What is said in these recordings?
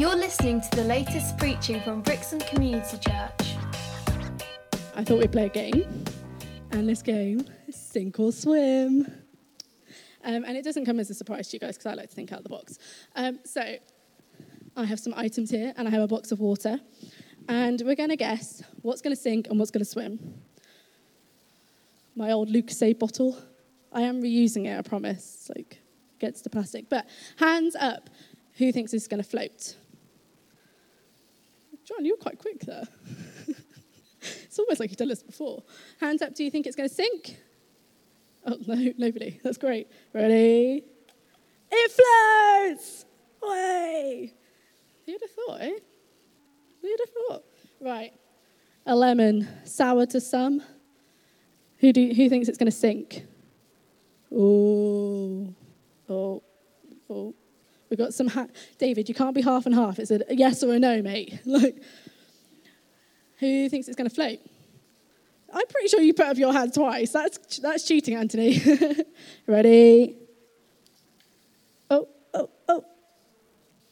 You're listening to the latest preaching from Brixham Community Church. I thought we'd play a game, and this game is sink or swim. Um, and it doesn't come as a surprise to you guys because I like to think out of the box. Um, so I have some items here, and I have a box of water, and we're going to guess what's going to sink and what's going to swim. My old Lucozade bottle. I am reusing it, I promise. Like gets the plastic. But hands up, who thinks it's going to float? John, you were quite quick there. it's almost like you've done this before. Hands up, do you think it's going to sink? Oh, no, nobody. That's great. Ready? It floats! Way! Who'd have thought, eh? Who'd have thought? Right. A lemon, sour to some. Who, do, who thinks it's going to sink? Oh, oh, oh. We've got some. Ha- David, you can't be half and half. It's a yes or a no, mate. like, who thinks it's going to float? I'm pretty sure you put up your hand twice. That's that's cheating, Anthony. Ready? Oh, oh, oh!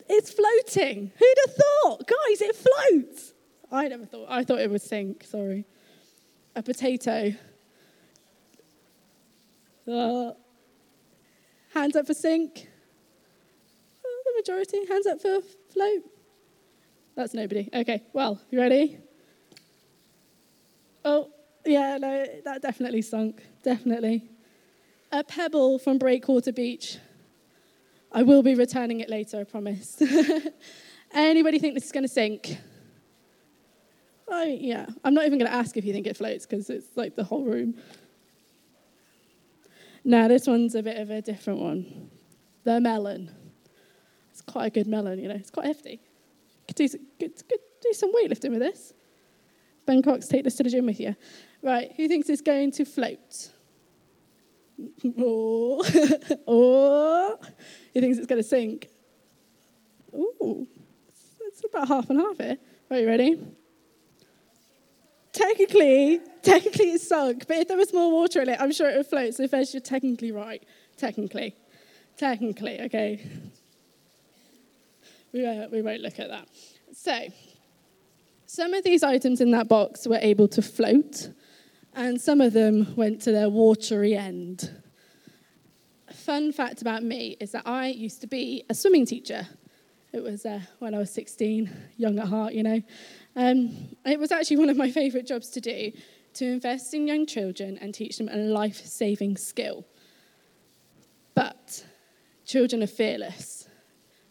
It's floating. Who'd have thought, guys? It floats. I never thought. I thought it would sink. Sorry. A potato. Uh, hands up for sink majority? Hands up for float. That's nobody. Okay, well, you ready? Oh, yeah, no, that definitely sunk. Definitely. A pebble from Breakwater Beach. I will be returning it later, I promise. Anybody think this is going to sink? Oh, yeah. I'm not even going to ask if you think it floats because it's like the whole room. Now, this one's a bit of a different one. The melon quite a good melon, you know. It's quite hefty. Could do, some, could, could do some weightlifting with this. Ben Cox, take this to the gym with you. Right, who thinks it's going to float? Oh, oh. Who thinks it's going to sink? Ooh, it's about half and half here. Are you ready? Technically, technically it's sunk, but if there was more water in it, I'm sure it would float. So Fez, you're technically right. Technically. Technically, okay we, uh, we won't look at that. So, some of these items in that box were able to float, and some of them went to their watery end. Fun fact about me is that I used to be a swimming teacher. It was uh, when I was 16, young at heart, you know. Um, it was actually one of my favourite jobs to do to invest in young children and teach them a life saving skill. But children are fearless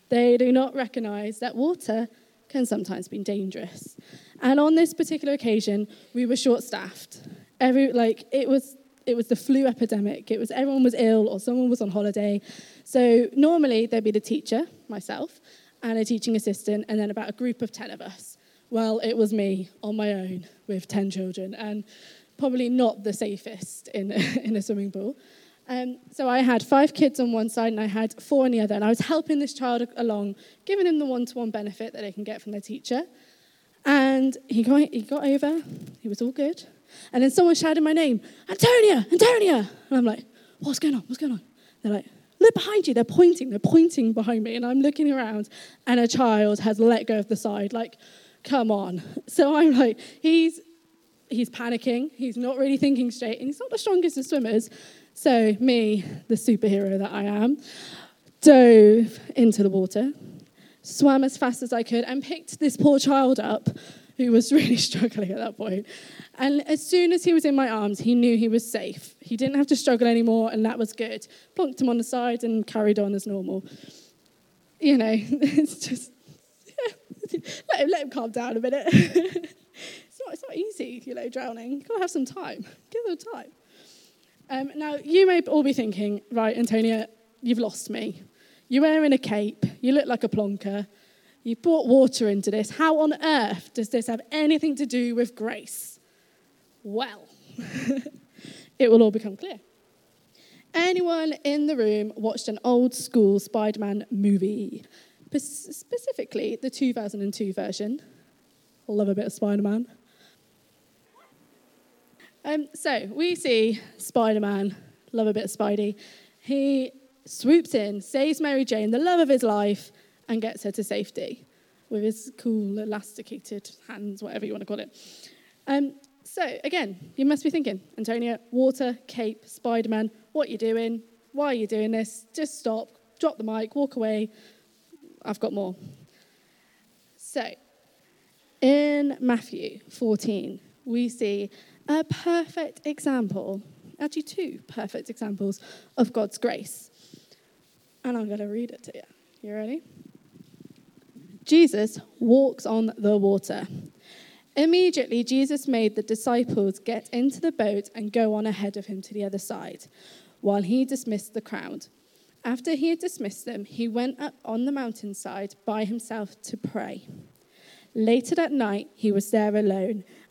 they do not recognize that water can sometimes be dangerous. And on this particular occasion, we were short staffed. Every, like, it was, it was the flu epidemic. It was everyone was ill or someone was on holiday. So normally there'd be the teacher, myself, and a teaching assistant, and then about a group of 10 of us. Well, it was me on my own with 10 children, and probably not the safest in, in a swimming pool. Um, so I had five kids on one side and I had four on the other, and I was helping this child along, giving him the one-to-one benefit that they can get from their teacher. And he got, he got over, he was all good. And then someone shouted my name, Antonia, Antonia. And I'm like, what's going on? What's going on? They're like, look behind you. They're pointing. They're pointing behind me. And I'm looking around, and a child has let go of the side. Like, come on. So I'm like, he's he's panicking. He's not really thinking straight, and he's not the strongest of swimmers. So, me, the superhero that I am, dove into the water, swam as fast as I could, and picked this poor child up who was really struggling at that point. And as soon as he was in my arms, he knew he was safe. He didn't have to struggle anymore, and that was good. Plonked him on the side and carried on as normal. You know, it's just, let, him, let him calm down a minute. It's, not, it's not easy, you know, drowning. You've got to have some time. Give them time. Um, now, you may all be thinking, right, Antonia, you've lost me. You're wearing a cape, you look like a plonker, you brought water into this. How on earth does this have anything to do with grace? Well, it will all become clear. Anyone in the room watched an old school Spider Man movie, specifically the 2002 version? I love a bit of Spider Man. Um, so we see Spider Man, love a bit of Spidey. He swoops in, saves Mary Jane, the love of his life, and gets her to safety. with his cool elasticated hands, whatever you want to call it. Um, so, again, you must be thinking, Antonia, water, cape, Spider Man, what are you doing? Why are you doing this? Just stop, drop the mic, walk away. I've got more. So, in Matthew 14, we see a perfect example, actually, two perfect examples of God's grace. And I'm going to read it to you. You ready? Jesus walks on the water. Immediately, Jesus made the disciples get into the boat and go on ahead of him to the other side, while he dismissed the crowd. After he had dismissed them, he went up on the mountainside by himself to pray. Later that night, he was there alone,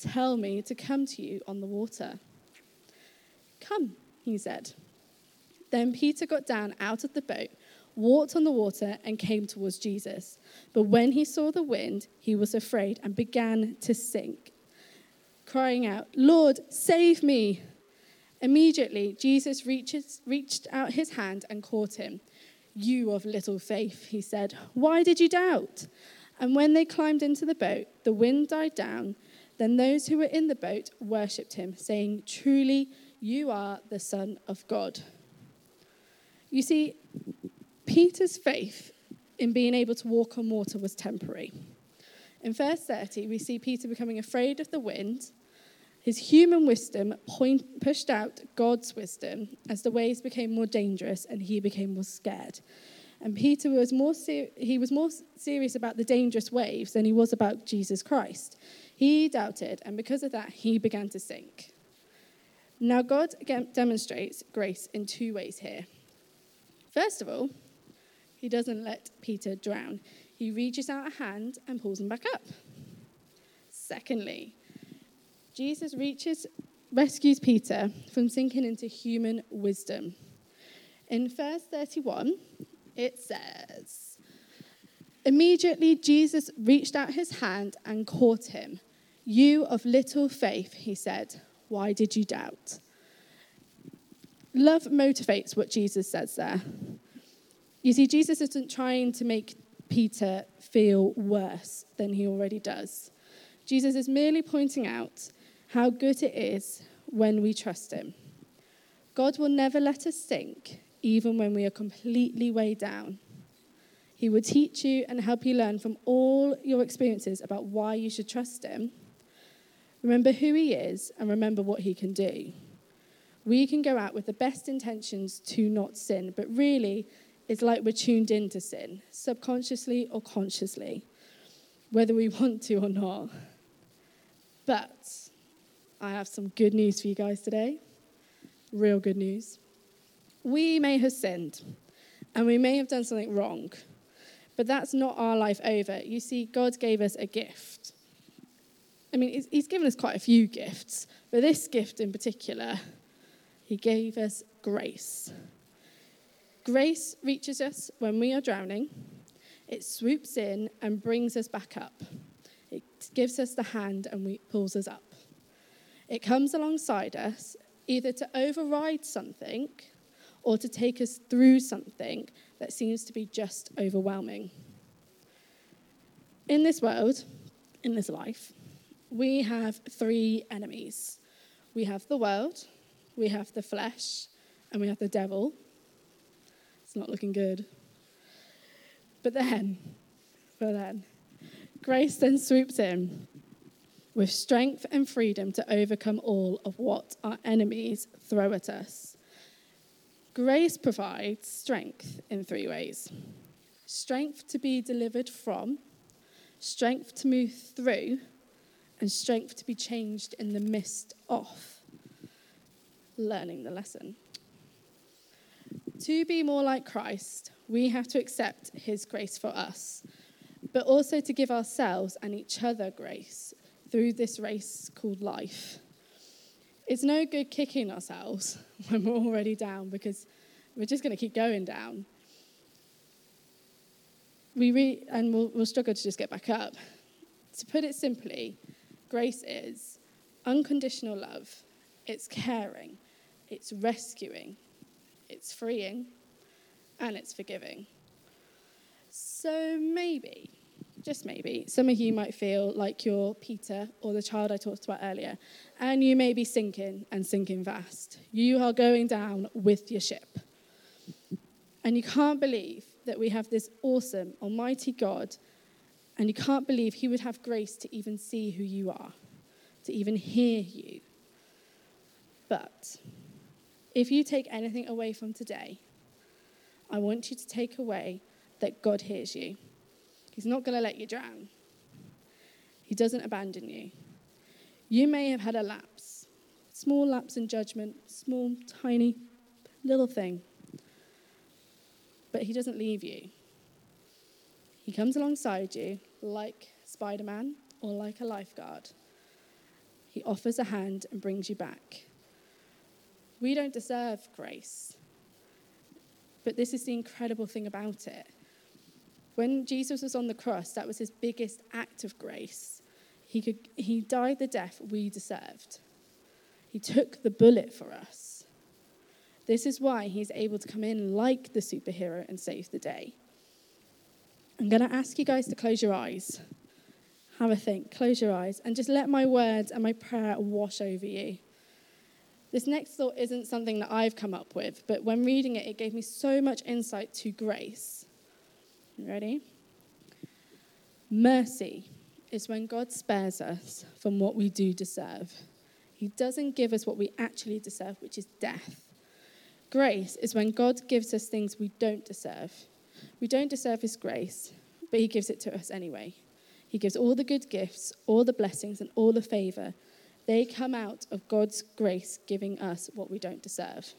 tell me to come to you on the water. Come, he said. Then Peter got down out of the boat walked on the water, and came towards Jesus. But when he saw the wind, he was afraid and began to sink, crying out, Lord, save me. Immediately, Jesus reaches, reached out his hand and caught him. You of little faith, he said, why did you doubt? And when they climbed into the boat, the wind died down. Then those who were in the boat worshipped him, saying, Truly, you are the Son of God. You see, Peter's faith in being able to walk on water was temporary. In verse 30, we see Peter becoming afraid of the wind. His human wisdom point, pushed out God's wisdom as the waves became more dangerous and he became more scared. And Peter was more ser- he was more serious about the dangerous waves than he was about Jesus Christ. He doubted, and because of that, he began to sink. Now, God demonstrates grace in two ways here. First of all, he doesn't let Peter drown. He reaches out a hand and pulls him back up. Secondly, Jesus reaches, rescues Peter from sinking into human wisdom. In verse 31, it says, Immediately Jesus reached out his hand and caught him. You of little faith, he said, why did you doubt? Love motivates what Jesus says there. You see, Jesus isn't trying to make Peter feel worse than he already does. Jesus is merely pointing out how good it is when we trust him. God will never let us sink, even when we are completely weighed down. He will teach you and help you learn from all your experiences about why you should trust him. Remember who he is and remember what he can do. We can go out with the best intentions to not sin, but really, it's like we're tuned into sin, subconsciously or consciously, whether we want to or not. But I have some good news for you guys today. Real good news. We may have sinned and we may have done something wrong, but that's not our life over. You see, God gave us a gift. I mean, He's given us quite a few gifts, but this gift in particular, He gave us grace. Grace reaches us when we are drowning, it swoops in and brings us back up. It gives us the hand and pulls us up. It comes alongside us either to override something or to take us through something that seems to be just overwhelming. In this world, in this life, we have three enemies we have the world, we have the flesh, and we have the devil. It's not looking good. But then, but then, grace then swoops in with strength and freedom to overcome all of what our enemies throw at us. Grace provides strength in three ways strength to be delivered from, strength to move through, and strength to be changed in the midst of learning the lesson. To be more like Christ, we have to accept his grace for us. but also to give ourselves and each other grace through this race called life. It's no good kicking ourselves when we're already down because we're just going to keep going down. We re- and we'll, we'll struggle to just get back up. To put it simply, grace is unconditional love, it's caring, it's rescuing, it's freeing, and it's forgiving. So maybe, just maybe, some of you might feel like you're Peter or the child I talked about earlier, and you may be sinking and sinking fast. You are going down with your ship. And you can't believe that we have this awesome, almighty God, and you can't believe He would have grace to even see who you are, to even hear you. But if you take anything away from today, I want you to take away that God hears you. He's not going to let you drown, He doesn't abandon you. You may have had a lapse, small lapse in judgment, small, tiny, little thing, but He doesn't leave you. He comes alongside you like Spider Man or like a lifeguard. He offers a hand and brings you back. We don't deserve grace, but this is the incredible thing about it. When Jesus was on the cross, that was his biggest act of grace. He, could, he died the death we deserved. He took the bullet for us. This is why he's able to come in like the superhero and save the day. I'm going to ask you guys to close your eyes. Have a think, close your eyes, and just let my words and my prayer wash over you. This next thought isn't something that I've come up with, but when reading it, it gave me so much insight to grace. Ready? Mercy is when God spares us from what we do deserve. He doesn't give us what we actually deserve, which is death. Grace is when God gives us things we don't deserve. We don't deserve His grace, but He gives it to us anyway. He gives all the good gifts, all the blessings, and all the favor. They come out of God's grace giving us what we don't deserve.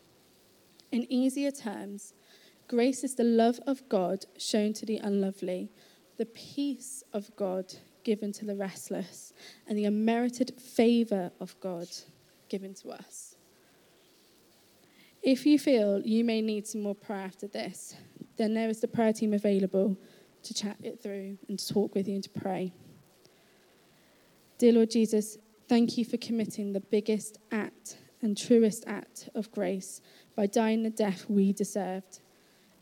In easier terms, Grace is the love of God shown to the unlovely, the peace of God given to the restless, and the unmerited favor of God given to us. If you feel you may need some more prayer after this, then there is the prayer team available to chat it through and to talk with you and to pray. Dear Lord Jesus, thank you for committing the biggest act and truest act of grace by dying the death we deserved.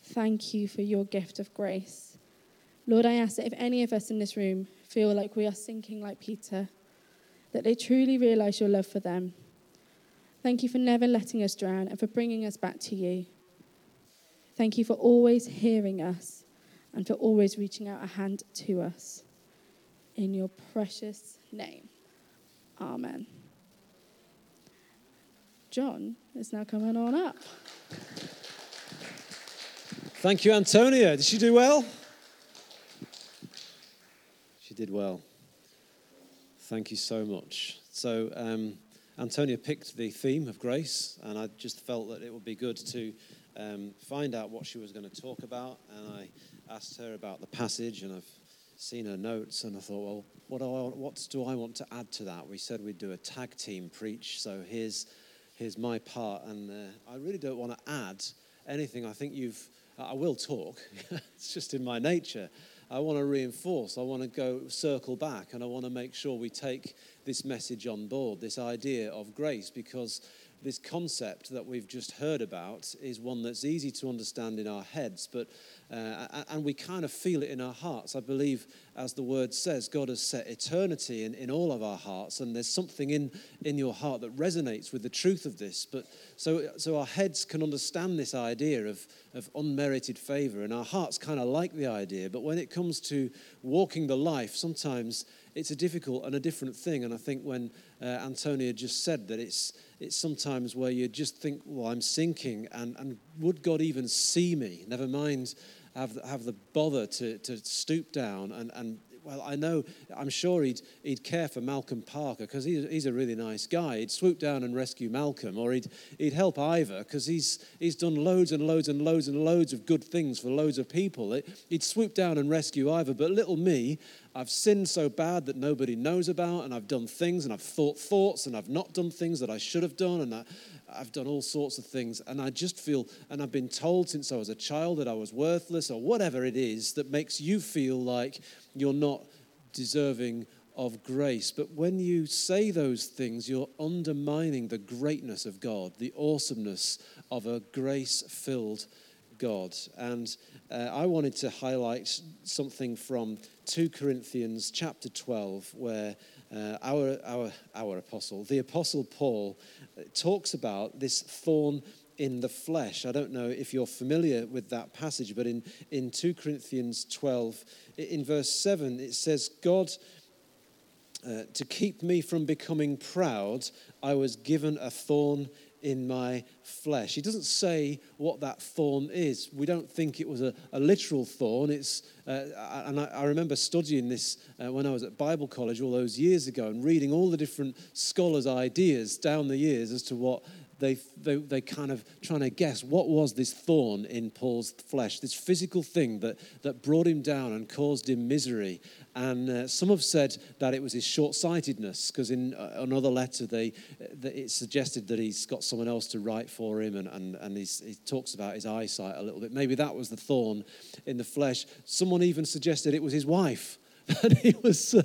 Thank you for your gift of grace. Lord, I ask that if any of us in this room feel like we are sinking like Peter, that they truly realize your love for them. Thank you for never letting us drown and for bringing us back to you. Thank you for always hearing us and for always reaching out a hand to us. In your precious name. Amen. John is now coming on up. Thank you, Antonia. Did she do well? She did well. Thank you so much. So, um, Antonia picked the theme of grace, and I just felt that it would be good to um, find out what she was going to talk about. And I asked her about the passage, and I've seen her notes, and I thought, well, what do I, what do I want to add to that? We said we'd do a tag team preach, so here's, here's my part, and uh, I really don't want to add anything. I think you've I will talk, it's just in my nature. I want to reinforce, I want to go circle back, and I want to make sure we take this message on board, this idea of grace, because this concept that we've just heard about is one that's easy to understand in our heads, but uh, and we kind of feel it in our hearts. I believe, as the word says, God has set eternity in, in all of our hearts, and there's something in, in your heart that resonates with the truth of this. But so, so our heads can understand this idea of, of unmerited favor, and our hearts kind of like the idea. But when it comes to walking the life, sometimes it's a difficult and a different thing. And I think when uh, Antonia just said that it's, it's sometimes where you just think, well, I'm sinking, and, and would God even see me? Never mind have, have the bother to, to stoop down and, and well, I know, I'm sure he'd, he'd care for Malcolm Parker because he's, he's a really nice guy. He'd swoop down and rescue Malcolm, or he'd, he'd help Ivor because he's, he's done loads and loads and loads and loads of good things for loads of people. He'd swoop down and rescue Ivor. But little me, I've sinned so bad that nobody knows about, and I've done things, and I've thought thoughts, and I've not done things that I should have done, and I, I've done all sorts of things, and I just feel, and I've been told since I was a child that I was worthless, or whatever it is that makes you feel like you're not deserving of grace. But when you say those things, you're undermining the greatness of God, the awesomeness of a grace filled God. And uh, I wanted to highlight something from 2 Corinthians chapter 12, where uh, our, our, our apostle, the apostle Paul, uh, talks about this thorn in the flesh. I don't know if you're familiar with that passage, but in, in 2 Corinthians 12, in verse 7, it says, God, uh, to keep me from becoming proud, I was given a thorn in my flesh. He doesn't say what that thorn is. We don't think it was a, a literal thorn. It's, uh, and I, I, remember studying this uh, when I was at Bible college all those years ago and reading all the different scholars' ideas down the years as to what they, they, they kind of trying to guess what was this thorn in Paul's flesh, this physical thing that, that brought him down and caused him misery. And uh, some have said that it was his short sightedness, because in uh, another letter, they, it suggested that he's got someone else to write for him, and, and, and he talks about his eyesight a little bit. Maybe that was the thorn in the flesh. Someone even suggested it was his wife that he was uh,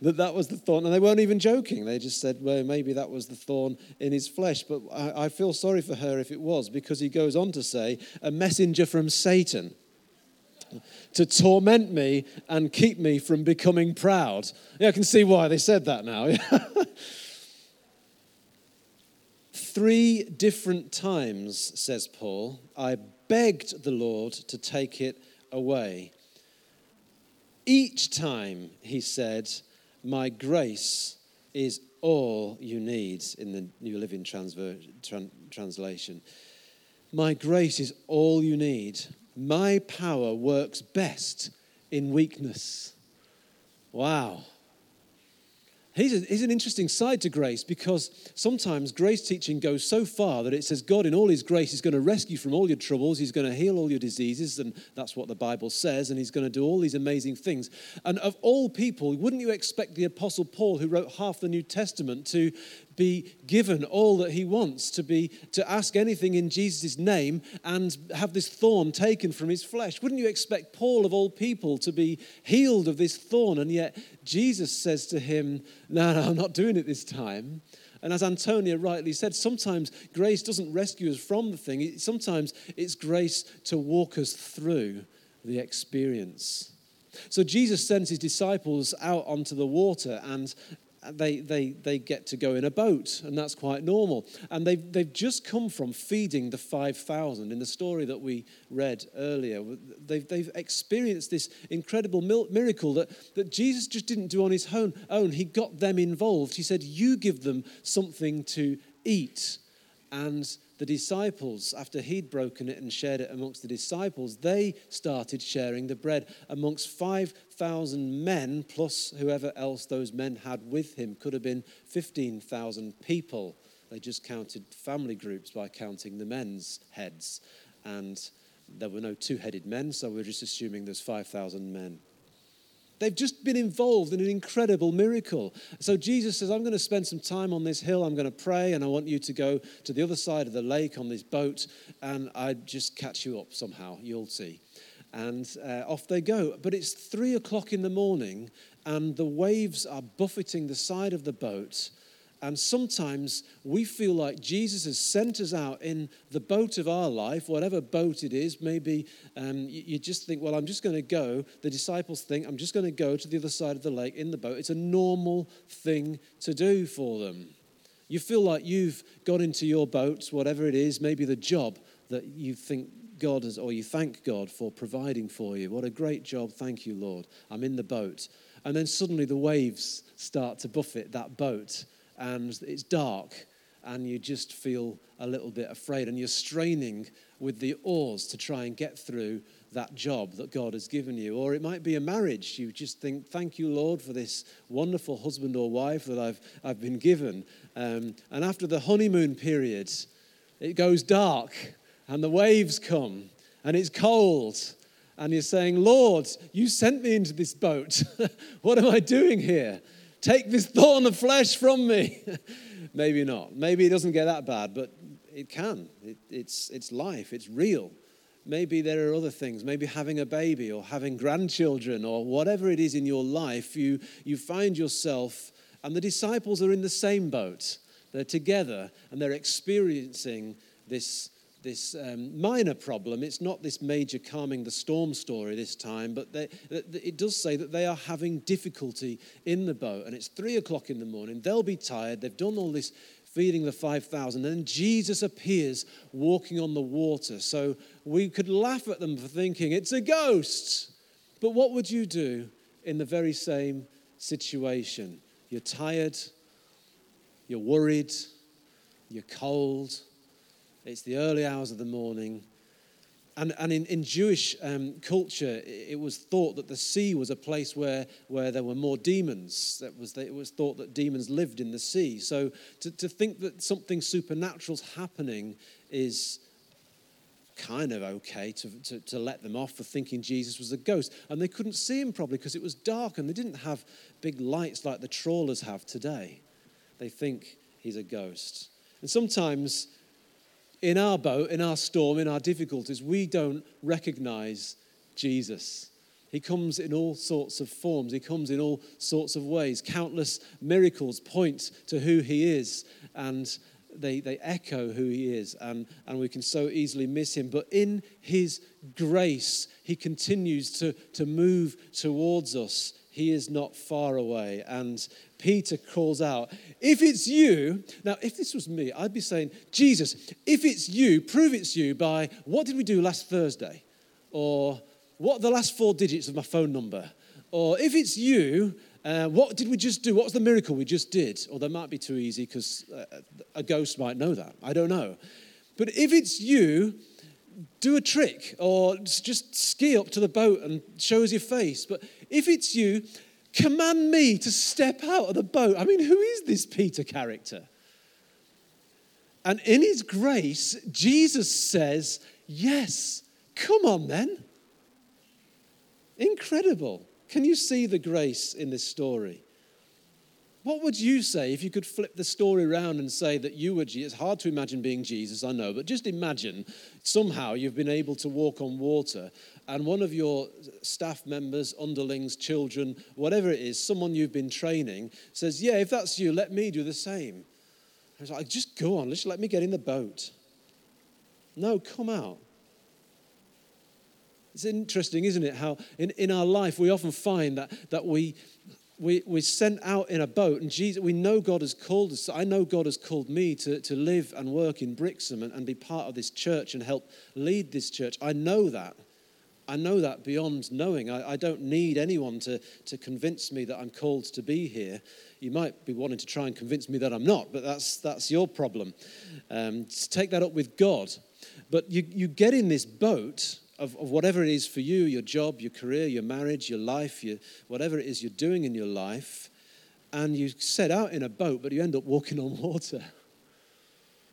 that that was the thorn, and they weren't even joking. They just said, "Well, maybe that was the thorn in his flesh." But I, I feel sorry for her if it was, because he goes on to say, "A messenger from Satan." To torment me and keep me from becoming proud. Yeah, I can see why they said that now. Three different times, says Paul, I begged the Lord to take it away. Each time he said, My grace is all you need in the New Living Transver- tran- Translation. My grace is all you need. My power works best in weakness. Wow. Here's, a, here's, an interesting side to grace because sometimes grace teaching goes so far that it says God, in all His grace, is going to rescue from all your troubles. He's going to heal all your diseases, and that's what the Bible says, and He's going to do all these amazing things. And of all people, wouldn't you expect the Apostle Paul, who wrote half the New Testament, to be given all that he wants, to be to ask anything in Jesus' name and have this thorn taken from his flesh. Wouldn't you expect Paul of all people to be healed of this thorn? And yet Jesus says to him, No, no, I'm not doing it this time. And as Antonia rightly said, sometimes grace doesn't rescue us from the thing. Sometimes it's grace to walk us through the experience. So Jesus sends his disciples out onto the water, and they, they, they get to go in a boat, and that's quite normal. And they've, they've just come from feeding the 5,000 in the story that we read earlier. They've, they've experienced this incredible miracle that, that Jesus just didn't do on his own, own. He got them involved. He said, You give them something to eat. And the disciples, after he'd broken it and shared it amongst the disciples, they started sharing the bread amongst 5,000 men, plus whoever else those men had with him. Could have been 15,000 people. They just counted family groups by counting the men's heads. And there were no two headed men, so we're just assuming there's 5,000 men. They've just been involved in an incredible miracle. So Jesus says, I'm going to spend some time on this hill. I'm going to pray, and I want you to go to the other side of the lake on this boat, and I just catch you up somehow. You'll see. And uh, off they go. But it's three o'clock in the morning, and the waves are buffeting the side of the boat and sometimes we feel like Jesus has sent us out in the boat of our life, whatever boat it is. Maybe um, you, you just think, well, I'm just going to go. The disciples think, I'm just going to go to the other side of the lake in the boat. It's a normal thing to do for them. You feel like you've got into your boat, whatever it is, maybe the job that you think God has, or you thank God for providing for you. What a great job. Thank you, Lord. I'm in the boat. And then suddenly the waves start to buffet that boat and it's dark and you just feel a little bit afraid and you're straining with the oars to try and get through that job that God has given you. Or it might be a marriage. You just think, thank you, Lord, for this wonderful husband or wife that I've, I've been given. Um, and after the honeymoon period, it goes dark and the waves come and it's cold. And you're saying, Lord, you sent me into this boat. what am I doing here? Take this thorn of flesh from me. Maybe not. Maybe it doesn't get that bad, but it can. It, it's, it's life, it's real. Maybe there are other things, maybe having a baby or having grandchildren or whatever it is in your life, you, you find yourself, and the disciples are in the same boat. They're together and they're experiencing this, this um, minor problem. It's not this major calming the storm story this time, but they, it does say that they are having difficulty in the boat. And it's three o'clock in the morning. They'll be tired. They've done all this feeding the 5,000. And then Jesus appears walking on the water. So we could laugh at them for thinking it's a ghost. But what would you do in the very same situation? You're tired, you're worried, you're cold, it's the early hours of the morning. And, and in, in Jewish um, culture, it was thought that the sea was a place where, where there were more demons. That was, it was thought that demons lived in the sea. So to, to think that something supernatural's happening is kind of okay to, to, to, let them off for thinking Jesus was a ghost. And they couldn't see him probably because it was dark and they didn't have big lights like the trawlers have today. They think he's a ghost. And sometimes in our boat, in our storm, in our difficulties, we don't recognize Jesus. He comes in all sorts of forms, he comes in all sorts of ways. Countless miracles point to who he is, and they, they echo who he is, and, and we can so easily miss him. But in his grace, he continues to, to move towards us. He is not far away. And Peter calls out, If it's you, now if this was me, I'd be saying, Jesus, if it's you, prove it's you by what did we do last Thursday? Or what the last four digits of my phone number? Or if it's you, uh, what did we just do? What was the miracle we just did? Or that might be too easy because uh, a ghost might know that. I don't know. But if it's you, do a trick or just ski up to the boat and show us your face. But if it's you, command me to step out of the boat. I mean, who is this Peter character? And in his grace, Jesus says, Yes, come on then. Incredible. Can you see the grace in this story? What would you say if you could flip the story around and say that you were Jesus? It's hard to imagine being Jesus, I know, but just imagine somehow you've been able to walk on water and one of your staff members, underlings, children, whatever it is, someone you've been training says, Yeah, if that's you, let me do the same. I was like, Just go on, just let me get in the boat. No, come out. It's interesting, isn't it? How in, in our life we often find that, that we, we, we're sent out in a boat, and Jesus, we know God has called us. I know God has called me to, to live and work in Brixham and, and be part of this church and help lead this church. I know that. I know that beyond knowing. I, I, don't need anyone to, to convince me that I'm called to be here. You might be wanting to try and convince me that I'm not, but that's, that's your problem. Um, take that up with God. But you, you get in this boat of, of whatever it is for you your job, your career, your marriage, your life, your, whatever it is you're doing in your life and you set out in a boat, but you end up walking on water.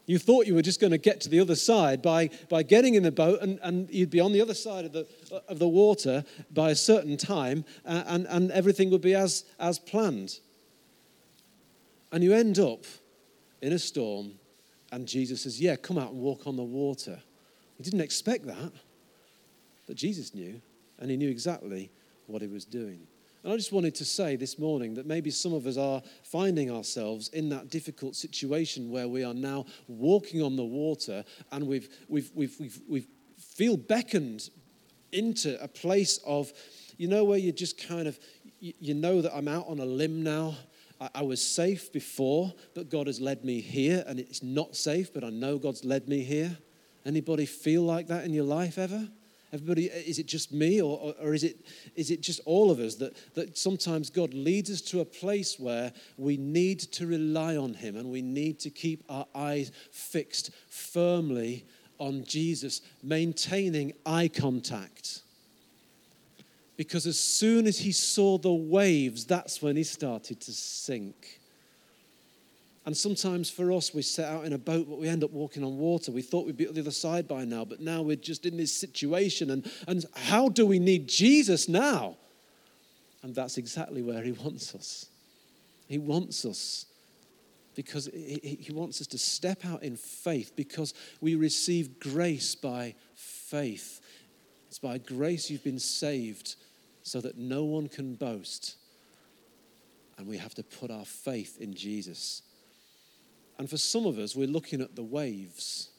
You thought you were just going to get to the other side by, by getting in the boat, and, and you'd be on the other side of the, of the water by a certain time, and, and everything would be as, as planned. And you end up in a storm, and Jesus says, Yeah, come out and walk on the water. You didn't expect that. But Jesus knew, and he knew exactly what he was doing. And I just wanted to say this morning that maybe some of us are finding ourselves in that difficult situation where we are now walking on the water and we've, we've, we've, we've, we've feel beckoned into a place of, you know, where you just kind of, you, know that I'm out on a limb now. I, I was safe before, but God has led me here, and it's not safe, but I know God's led me here. Anybody feel like that in your life ever? Everybody, uh, is it just me or, or, is, it, is it just all of us that, that sometimes God leads us to a place where we need to rely on Him and we need to keep our eyes fixed firmly on Jesus, maintaining eye contact? Because as soon as he saw the waves, that's when he started to sink. And sometimes for us, we set out in a boat, but we end up walking on water. We thought we'd be at the other side by now, but now we're just in this situation. And, and how do we need Jesus now? And that's exactly where he wants us. He wants us because he, he wants us to step out in faith because we receive grace by faith. It's by grace you've been saved so that no one can boast. And we have to put our faith in Jesus. And for some of us, we're looking at the waves.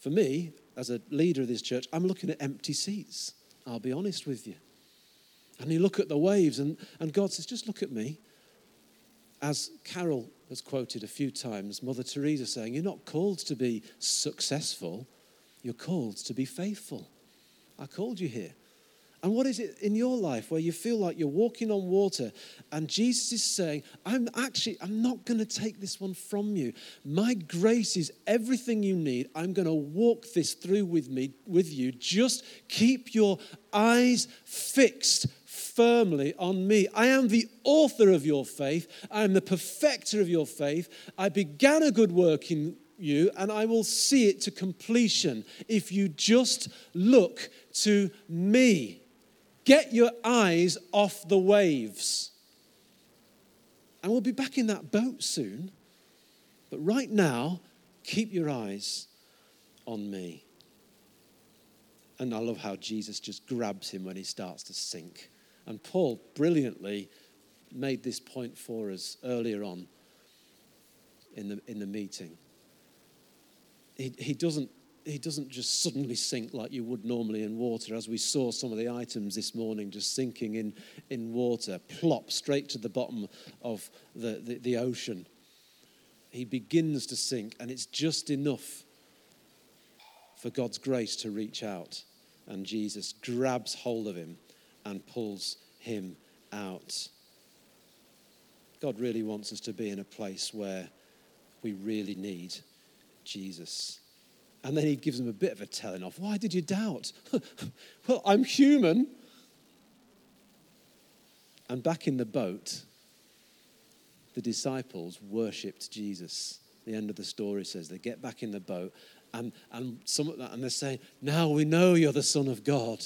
For me, as a leader of this church, I'm looking at empty seats. I'll be honest with you. And you look at the waves, and, and God says, just look at me. As Carol has quoted a few times, Mother Teresa saying, You're not called to be successful, you're called to be faithful. I called you here. And what is it in your life where you feel like you're walking on water and Jesus is saying, I'm actually, I'm not going to take this one from you. My grace is everything you need. I'm going to walk this through with me, with you. Just keep your eyes fixed firmly on me. I am the author of your faith. I am the perfecter of your faith. I began a good work in you and I will see it to completion if you just look to me. Get your eyes off the waves. And we'll be back in that boat soon. But right now, keep your eyes on me. And I love how Jesus just grabs him when he starts to sink. And Paul brilliantly made this point for us earlier on in the, in the meeting. He, he doesn't he doesn't just suddenly sink like you would normally in water, as we saw some of the items this morning just sinking in, in water, plop straight to the bottom of the, the, the ocean. He begins to sink, and it's just enough for God's grace to reach out. And Jesus grabs hold of him and pulls him out. God really wants us to be in a place where we really need Jesus. And then he gives them a bit of a telling off. Why did you doubt? well, I'm human. And back in the boat, the disciples worshipped Jesus. The end of the story says they get back in the boat and, and, some, and they're saying, Now we know you're the Son of God.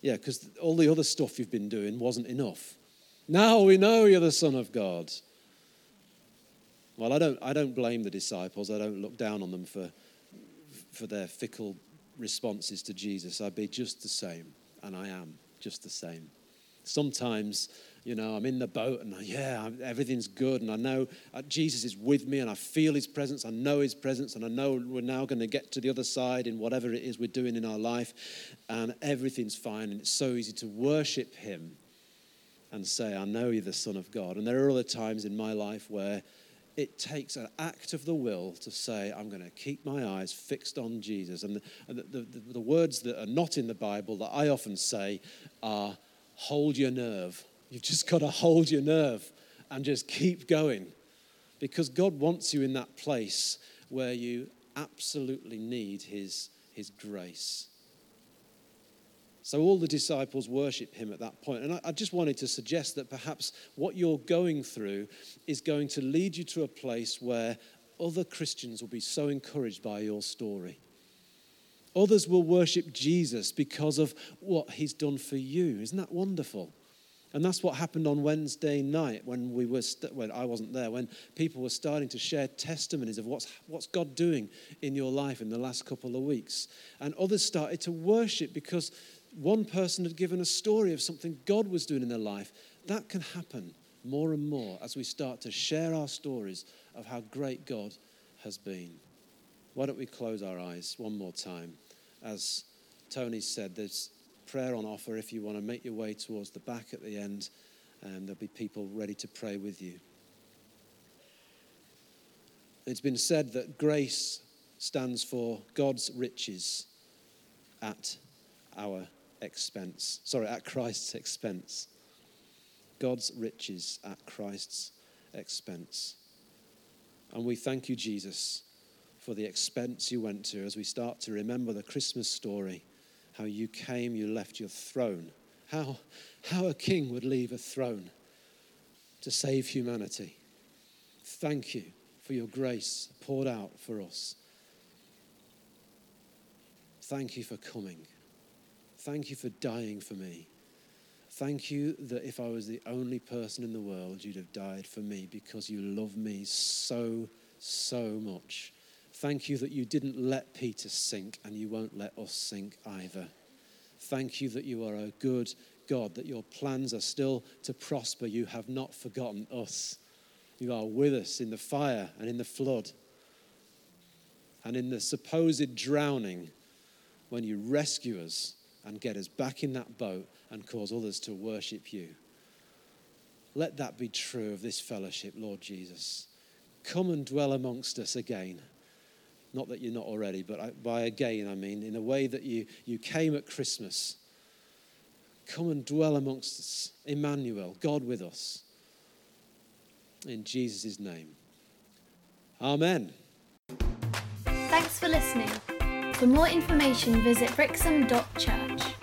Yeah, because all the other stuff you've been doing wasn't enough. Now we know you're the Son of God. Well, I don't, I don't blame the disciples. I don't look down on them for for their fickle responses to Jesus. I'd be just the same, and I am just the same. Sometimes, you know, I'm in the boat and yeah, everything's good, and I know uh, Jesus is with me, and I feel his presence, I know his presence, and I know we're now going to get to the other side in whatever it is we're doing in our life, and everything's fine, and it's so easy to worship him and say, I know you're the Son of God. And there are other times in my life where it takes an act of the will to say, I'm going to keep my eyes fixed on Jesus. And, the, and the, the, the, words that are not in the Bible that I often say are, hold your nerve. You've just got to hold your nerve and just keep going. Because God wants you in that place where you absolutely need His, his grace. So all the disciples worship him at that point. And I, I, just wanted to suggest that perhaps what you're going through is going to lead you to a place where other Christians will be so encouraged by your story. Others will worship Jesus because of what he's done for you. Isn't that wonderful? And that's what happened on Wednesday night when we were, st- when I wasn't there, when people were starting to share testimonies of what's, what's God doing in your life in the last couple of weeks. And others started to worship because one person had given a story of something God was doing in their life. That can happen more and more as we start to share our stories of how great God has been. Why don't we close our eyes one more time? As Tony said, there's prayer on offer if you want to make your way towards the back at the end, and there'll be people ready to pray with you. It's been said that grace stands for God's riches at our expense. Sorry, at Christ's expense. God's riches at Christ's expense. And we thank you, Jesus, for the expense you went to as we start to remember the Christmas story how you came, you left your throne, how, how a king would leave a throne to save humanity. Thank you for your grace poured out for us. Thank you for coming. Thank you for dying for me. Thank you that if I was the only person in the world, you'd have died for me because you love me so, so much. Thank you that you didn't let Peter sink and you won't let us sink either. Thank you that you are a good God, that your plans are still to prosper. You have not forgotten us. You are with us in the fire and in the flood and in the supposed drowning when you rescue us and get us back in that boat and cause others to worship you. Let that be true of this fellowship, Lord Jesus. Come and dwell amongst us again. Not that you're not already, but by again, I mean, in a way that you, you came at Christmas. Come and dwell amongst us. Emmanuel, God with us. In Jesus' name. Amen. Thanks for listening. For more information, visit brixham.church.